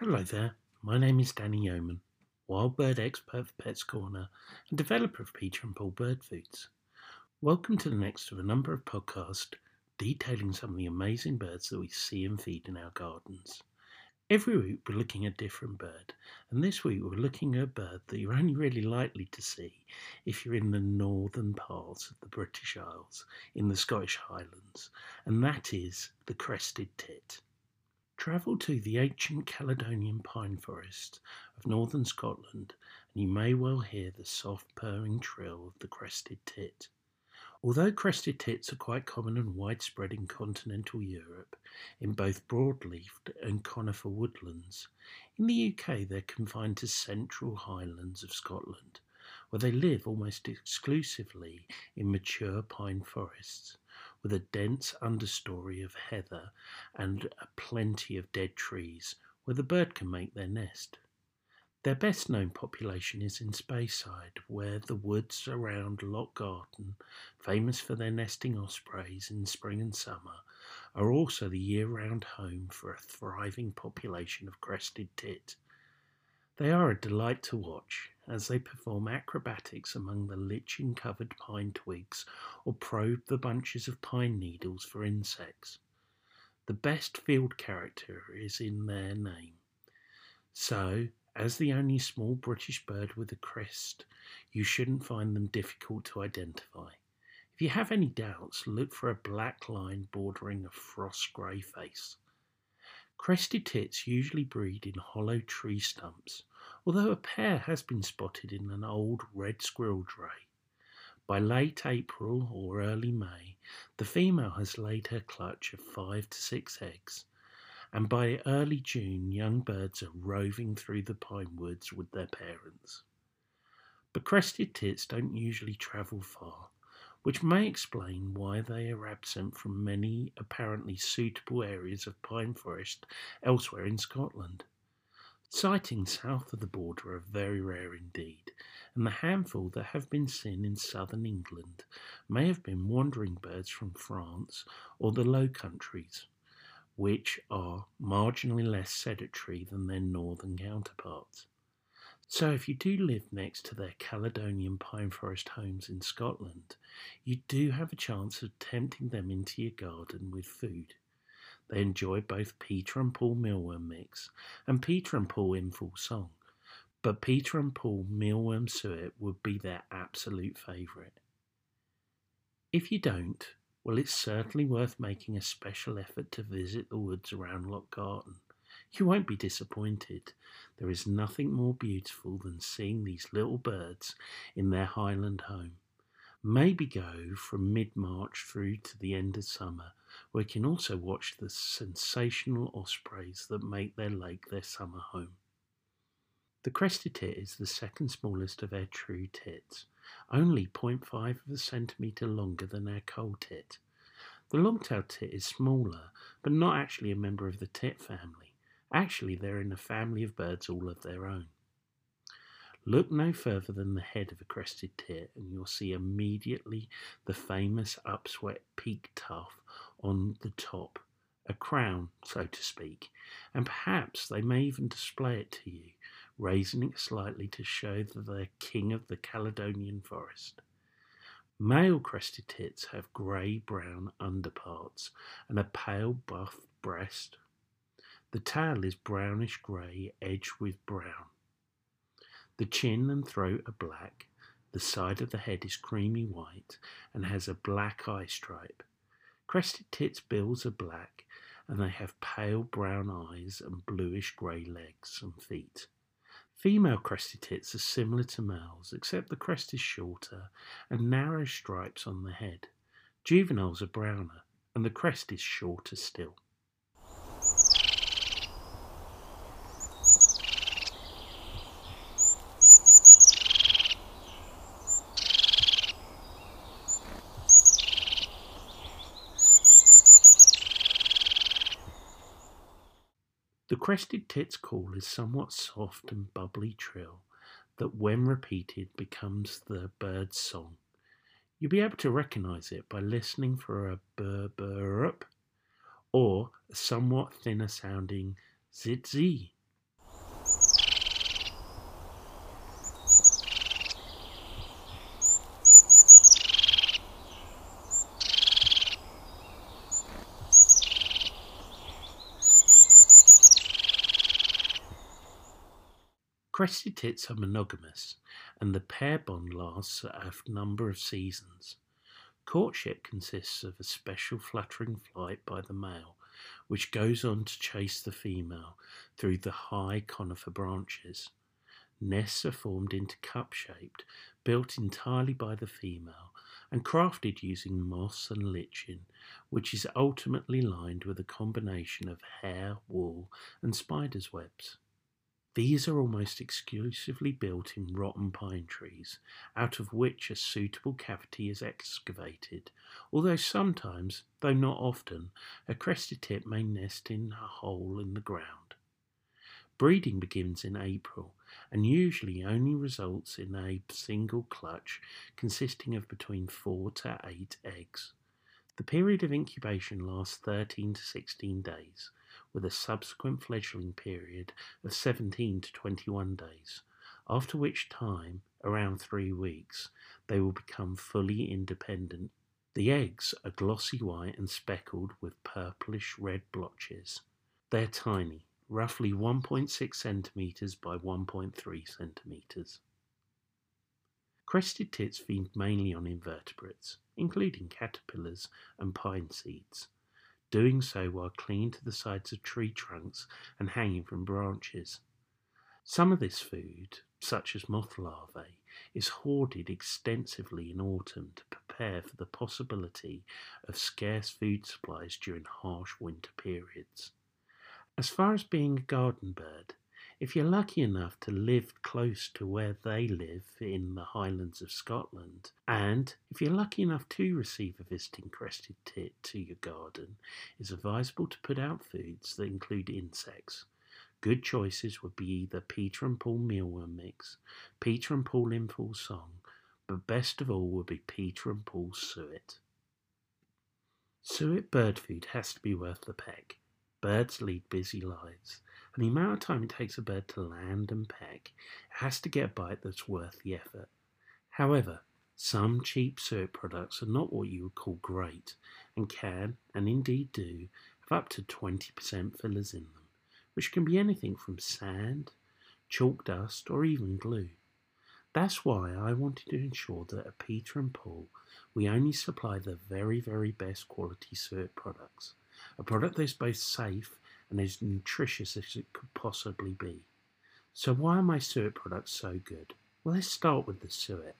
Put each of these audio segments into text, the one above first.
Hello there, my name is Danny Yeoman, wild bird expert for Pets Corner and developer of Peter and Paul Bird Foods. Welcome to the next of a number of podcasts detailing some of the amazing birds that we see and feed in our gardens. Every week we're looking at a different bird, and this week we're looking at a bird that you're only really likely to see if you're in the northern parts of the British Isles, in the Scottish Highlands, and that is the crested tit. Travel to the ancient Caledonian pine forests of northern Scotland, and you may well hear the soft purring trill of the crested tit. Although crested tits are quite common and widespread in continental Europe, in both broadleafed and conifer woodlands, in the UK they're confined to central highlands of Scotland, where they live almost exclusively in mature pine forests with a dense understory of heather and a plenty of dead trees where the bird can make their nest. Their best known population is in Speyside, where the woods around Loch Garten, famous for their nesting ospreys in spring and summer, are also the year round home for a thriving population of crested tit. They are a delight to watch as they perform acrobatics among the lichen covered pine twigs or probe the bunches of pine needles for insects. The best field character is in their name. So, as the only small British bird with a crest, you shouldn't find them difficult to identify. If you have any doubts, look for a black line bordering a frost grey face. Crested tits usually breed in hollow tree stumps, although a pair has been spotted in an old red squirrel dray. By late April or early May, the female has laid her clutch of five to six eggs, and by early June, young birds are roving through the pine woods with their parents. But crested tits don't usually travel far, which may explain why they are absent from many apparently suitable areas of pine forest elsewhere in Scotland. Sightings south of the border are very rare indeed, and the handful that have been seen in southern England may have been wandering birds from France or the Low Countries, which are marginally less sedentary than their northern counterparts. So, if you do live next to their Caledonian pine forest homes in Scotland, you do have a chance of tempting them into your garden with food. They enjoy both Peter and Paul mealworm mix and Peter and Paul in full song, but Peter and Paul mealworm suet would be their absolute favourite. If you don't, well, it's certainly worth making a special effort to visit the woods around Loch Garten. You won't be disappointed. There is nothing more beautiful than seeing these little birds in their highland home. Maybe go from mid March through to the end of summer, you can also watch the sensational ospreys that make their lake their summer home. The crested tit is the second smallest of our true tits, only 0.5 of a centimetre longer than our coal tit. The long-tailed tit is smaller, but not actually a member of the tit family. Actually, they're in a family of birds all of their own. Look no further than the head of a crested tit, and you'll see immediately the famous upswept peak tuft on the top, a crown, so to speak, and perhaps they may even display it to you, raising it slightly to show that they're king of the Caledonian forest. Male crested tits have grey brown underparts and a pale buff breast the tail is brownish grey, edged with brown. The chin and throat are black. The side of the head is creamy white and has a black eye stripe. Crested tits' bills are black and they have pale brown eyes and bluish grey legs and feet. Female crested tits are similar to males, except the crest is shorter and narrow stripes on the head. Juveniles are browner, and the crest is shorter still. The crested tit's call is somewhat soft and bubbly trill that, when repeated, becomes the bird's song. You'll be able to recognize it by listening for a burr burr up or a somewhat thinner sounding zit zee. Crested tits are monogamous, and the pair bond lasts a number of seasons. Courtship consists of a special fluttering flight by the male, which goes on to chase the female through the high conifer branches. Nests are formed into cup shaped, built entirely by the female, and crafted using moss and lichen, which is ultimately lined with a combination of hair, wool, and spider's webs. These are almost exclusively built in rotten pine trees, out of which a suitable cavity is excavated, although sometimes, though not often, a crested tit may nest in a hole in the ground. Breeding begins in April and usually only results in a single clutch consisting of between 4 to 8 eggs. The period of incubation lasts 13 to 16 days, with a subsequent fledgling period of 17 to 21 days, after which time, around three weeks, they will become fully independent. The eggs are glossy white and speckled with purplish red blotches. They are tiny, roughly 1.6 centimeters by 1.3 centimeters. Crested tits feed mainly on invertebrates, including caterpillars and pine seeds doing so while clinging to the sides of tree trunks and hanging from branches. Some of this food, such as moth larvae, is hoarded extensively in autumn to prepare for the possibility of scarce food supplies during harsh winter periods. As far as being a garden bird, if you're lucky enough to live close to where they live in the Highlands of Scotland, and if you're lucky enough to receive a visiting crested tit to your garden, it's advisable to put out foods that include insects. Good choices would be either Peter and Paul mealworm mix, Peter and Paul in full song, but best of all would be Peter and Paul suet. Suet bird food has to be worth the peck. Birds lead busy lives and the amount of time it takes a bird to land and peck it has to get a bite that's worth the effort. However, some cheap suet products are not what you would call great and can, and indeed do, have up to 20% fillers in them, which can be anything from sand, chalk dust, or even glue. That's why I wanted to ensure that at Peter and Paul we only supply the very, very best quality suet products. A product that's both safe and as nutritious as it could possibly be. So, why are my suet products so good? Well, let's start with the suet.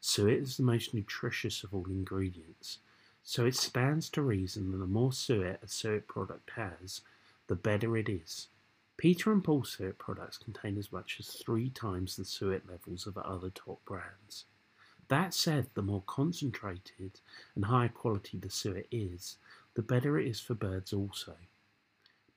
Suet is the most nutritious of all ingredients, so it stands to reason that the more suet a suet product has, the better it is. Peter and Paul suet products contain as much as three times the suet levels of other top brands. That said, the more concentrated and higher quality the suet is, the better it is for birds also.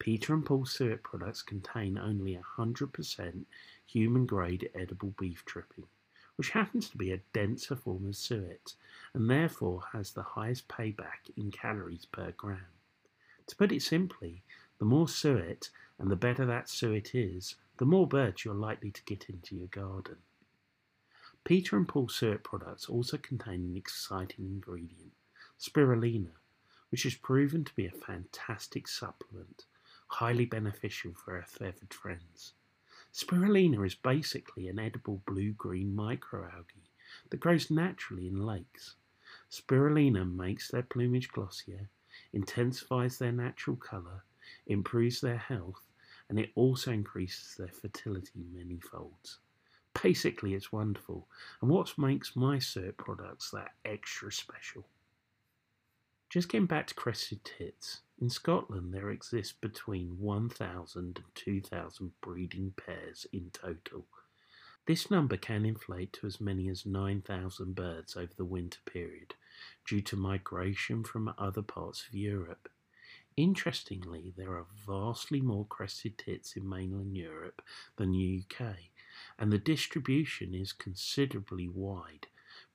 Peter and Paul suet products contain only 100% human grade edible beef dripping, which happens to be a denser form of suet and therefore has the highest payback in calories per gram. To put it simply, the more suet and the better that suet is, the more birds you're likely to get into your garden. Peter and Paul suet products also contain an exciting ingredient, spirulina, which has proven to be a fantastic supplement highly beneficial for our feathered friends. Spirulina is basically an edible blue-green microalgae that grows naturally in lakes. Spirulina makes their plumage glossier, intensifies their natural colour, improves their health, and it also increases their fertility many folds. Basically, it's wonderful, and what makes my suet products that extra special. Just getting back to crested tits, in Scotland there exist between 1,000 and 2,000 breeding pairs in total. This number can inflate to as many as 9,000 birds over the winter period due to migration from other parts of Europe. Interestingly, there are vastly more crested tits in mainland Europe than the UK, and the distribution is considerably wide,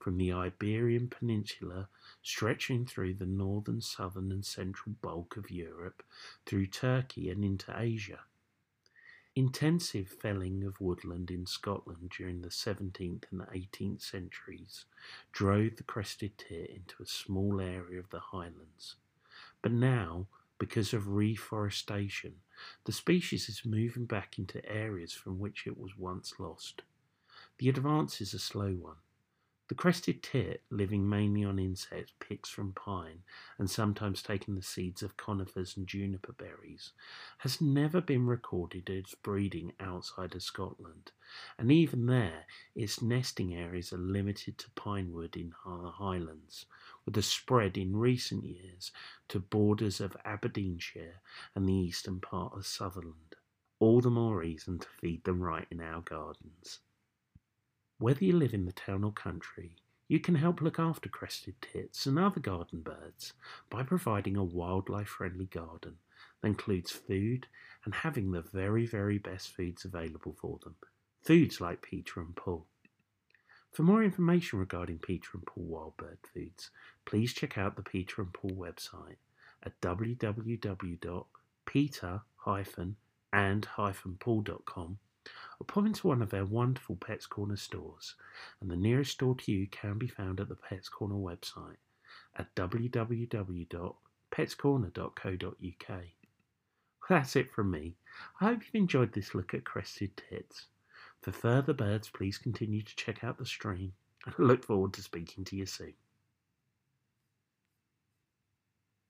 from the Iberian Peninsula, stretching through the northern, southern, and central bulk of Europe, through Turkey and into Asia. Intensive felling of woodland in Scotland during the 17th and 18th centuries drove the crested tit into a small area of the highlands. But now, Because of reforestation, the species is moving back into areas from which it was once lost. The advance is a slow one. The crested tit, living mainly on insects picked from pine and sometimes taking the seeds of conifers and juniper berries, has never been recorded as breeding outside of Scotland, and even there its nesting areas are limited to pinewood in the Highlands, with a spread in recent years to borders of Aberdeenshire and the eastern part of Sutherland. All the more reason to feed them right in our gardens. Whether you live in the town or country, you can help look after crested tits and other garden birds by providing a wildlife friendly garden that includes food and having the very, very best foods available for them. Foods like Peter and Paul. For more information regarding Peter and Paul wild bird foods, please check out the Peter and Paul website at www.peter-and-paul.com or pop into one of our wonderful Pets Corner stores, and the nearest store to you can be found at the Pets Corner website at www.petscorner.co.uk. That's it from me. I hope you've enjoyed this look at crested tits. For further birds, please continue to check out the stream, and I look forward to speaking to you soon.